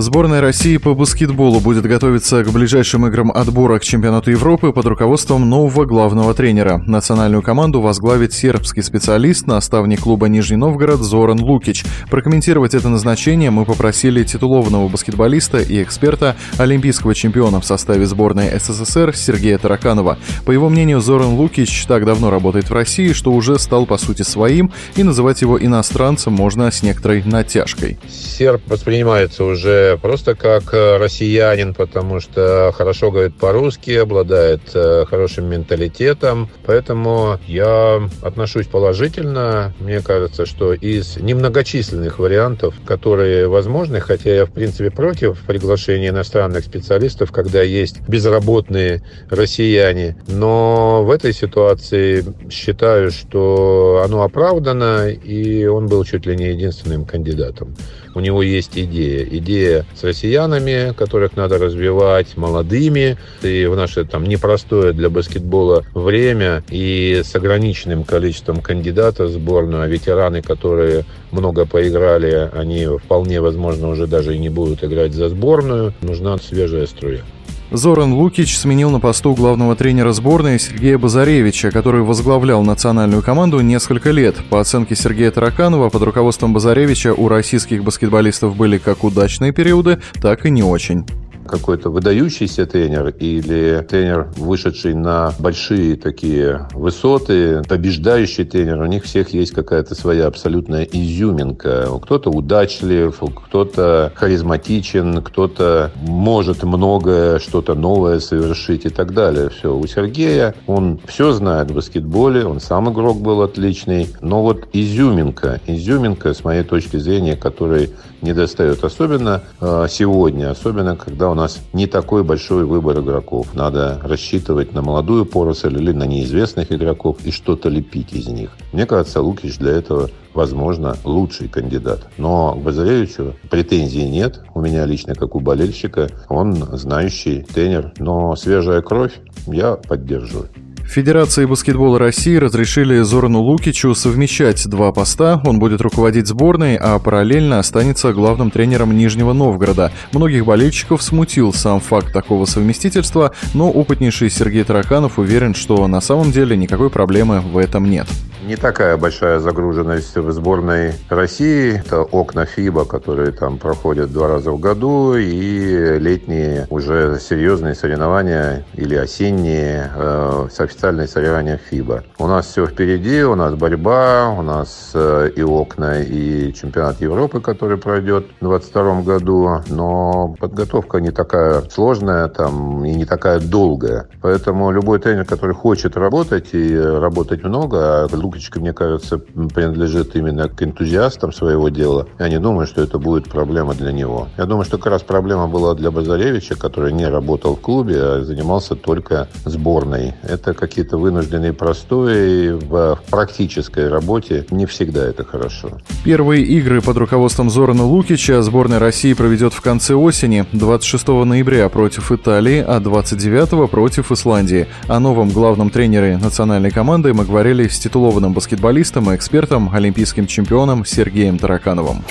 Сборная России по баскетболу будет готовиться к ближайшим играм отбора к чемпионату Европы под руководством нового главного тренера. Национальную команду возглавит сербский специалист, наставник клуба Нижний Новгород Зоран Лукич. Прокомментировать это назначение мы попросили титулованного баскетболиста и эксперта, олимпийского чемпиона в составе сборной СССР Сергея Тараканова. По его мнению, Зоран Лукич так давно работает в России, что уже стал по сути своим, и называть его иностранцем можно с некоторой натяжкой. Серб воспринимается уже просто как э, россиянин, потому что хорошо говорит по-русски, обладает э, хорошим менталитетом. Поэтому я отношусь положительно. Мне кажется, что из немногочисленных вариантов, которые возможны, хотя я в принципе против приглашения иностранных специалистов, когда есть безработные россияне, но в этой ситуации считаю, что оно оправдано, и он был чуть ли не единственным кандидатом. У него есть идея. Идея с россиянами, которых надо развивать, молодыми. И в наше там непростое для баскетбола время и с ограниченным количеством кандидатов в сборную, а ветераны, которые много поиграли, они вполне возможно уже даже и не будут играть за сборную. Нужна свежая струя. Зоран Лукич сменил на посту главного тренера сборной Сергея Базаревича, который возглавлял национальную команду несколько лет. По оценке Сергея Тараканова, под руководством Базаревича у российских баскетболистов были как удачные периоды, так и не очень какой-то выдающийся тренер или тренер, вышедший на большие такие высоты, побеждающий тренер, у них всех есть какая-то своя абсолютная изюминка. Кто-то удачлив, кто-то харизматичен, кто-то может многое, что-то новое совершить и так далее. Все. У Сергея он все знает в баскетболе, он сам игрок был отличный, но вот изюминка, изюминка, с моей точки зрения, которой не достает. Особенно э, сегодня, особенно когда он нас не такой большой выбор игроков. Надо рассчитывать на молодую поросль или на неизвестных игроков и что-то лепить из них. Мне кажется, Лукич для этого возможно, лучший кандидат. Но к Базаревичу претензий нет. У меня лично, как у болельщика, он знающий тренер. Но свежая кровь я поддерживаю. Федерации баскетбола России разрешили Зорану Лукичу совмещать два поста. Он будет руководить сборной, а параллельно останется главным тренером Нижнего Новгорода. Многих болельщиков смутил сам факт такого совместительства, но опытнейший Сергей Тараканов уверен, что на самом деле никакой проблемы в этом нет не такая большая загруженность в сборной России. Это окна ФИБА, которые там проходят два раза в году, и летние уже серьезные соревнования или осенние э, официальные соревнования ФИБА. У нас все впереди, у нас борьба, у нас э, и окна, и чемпионат Европы, который пройдет в 2022 году, но подготовка не такая сложная там и не такая долгая. Поэтому любой тренер, который хочет работать и работать много, а Лукочка, мне кажется, принадлежит именно к энтузиастам своего дела. Я не думаю, что это будет проблема для него. Я думаю, что как раз проблема была для Базаревича, который не работал в клубе, а занимался только сборной. Это какие-то вынужденные простои в практической работе. Не всегда это хорошо. Первые игры под руководством Зорана Лукича сборная России проведет в конце осени, 26 ноября против Италии, а 29 против Исландии. О новом главном тренере национальной команды мы говорили с титулованным баскетболистом и экспертом, олимпийским чемпионом Сергеем Таракановым.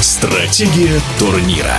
Стратегия турнира.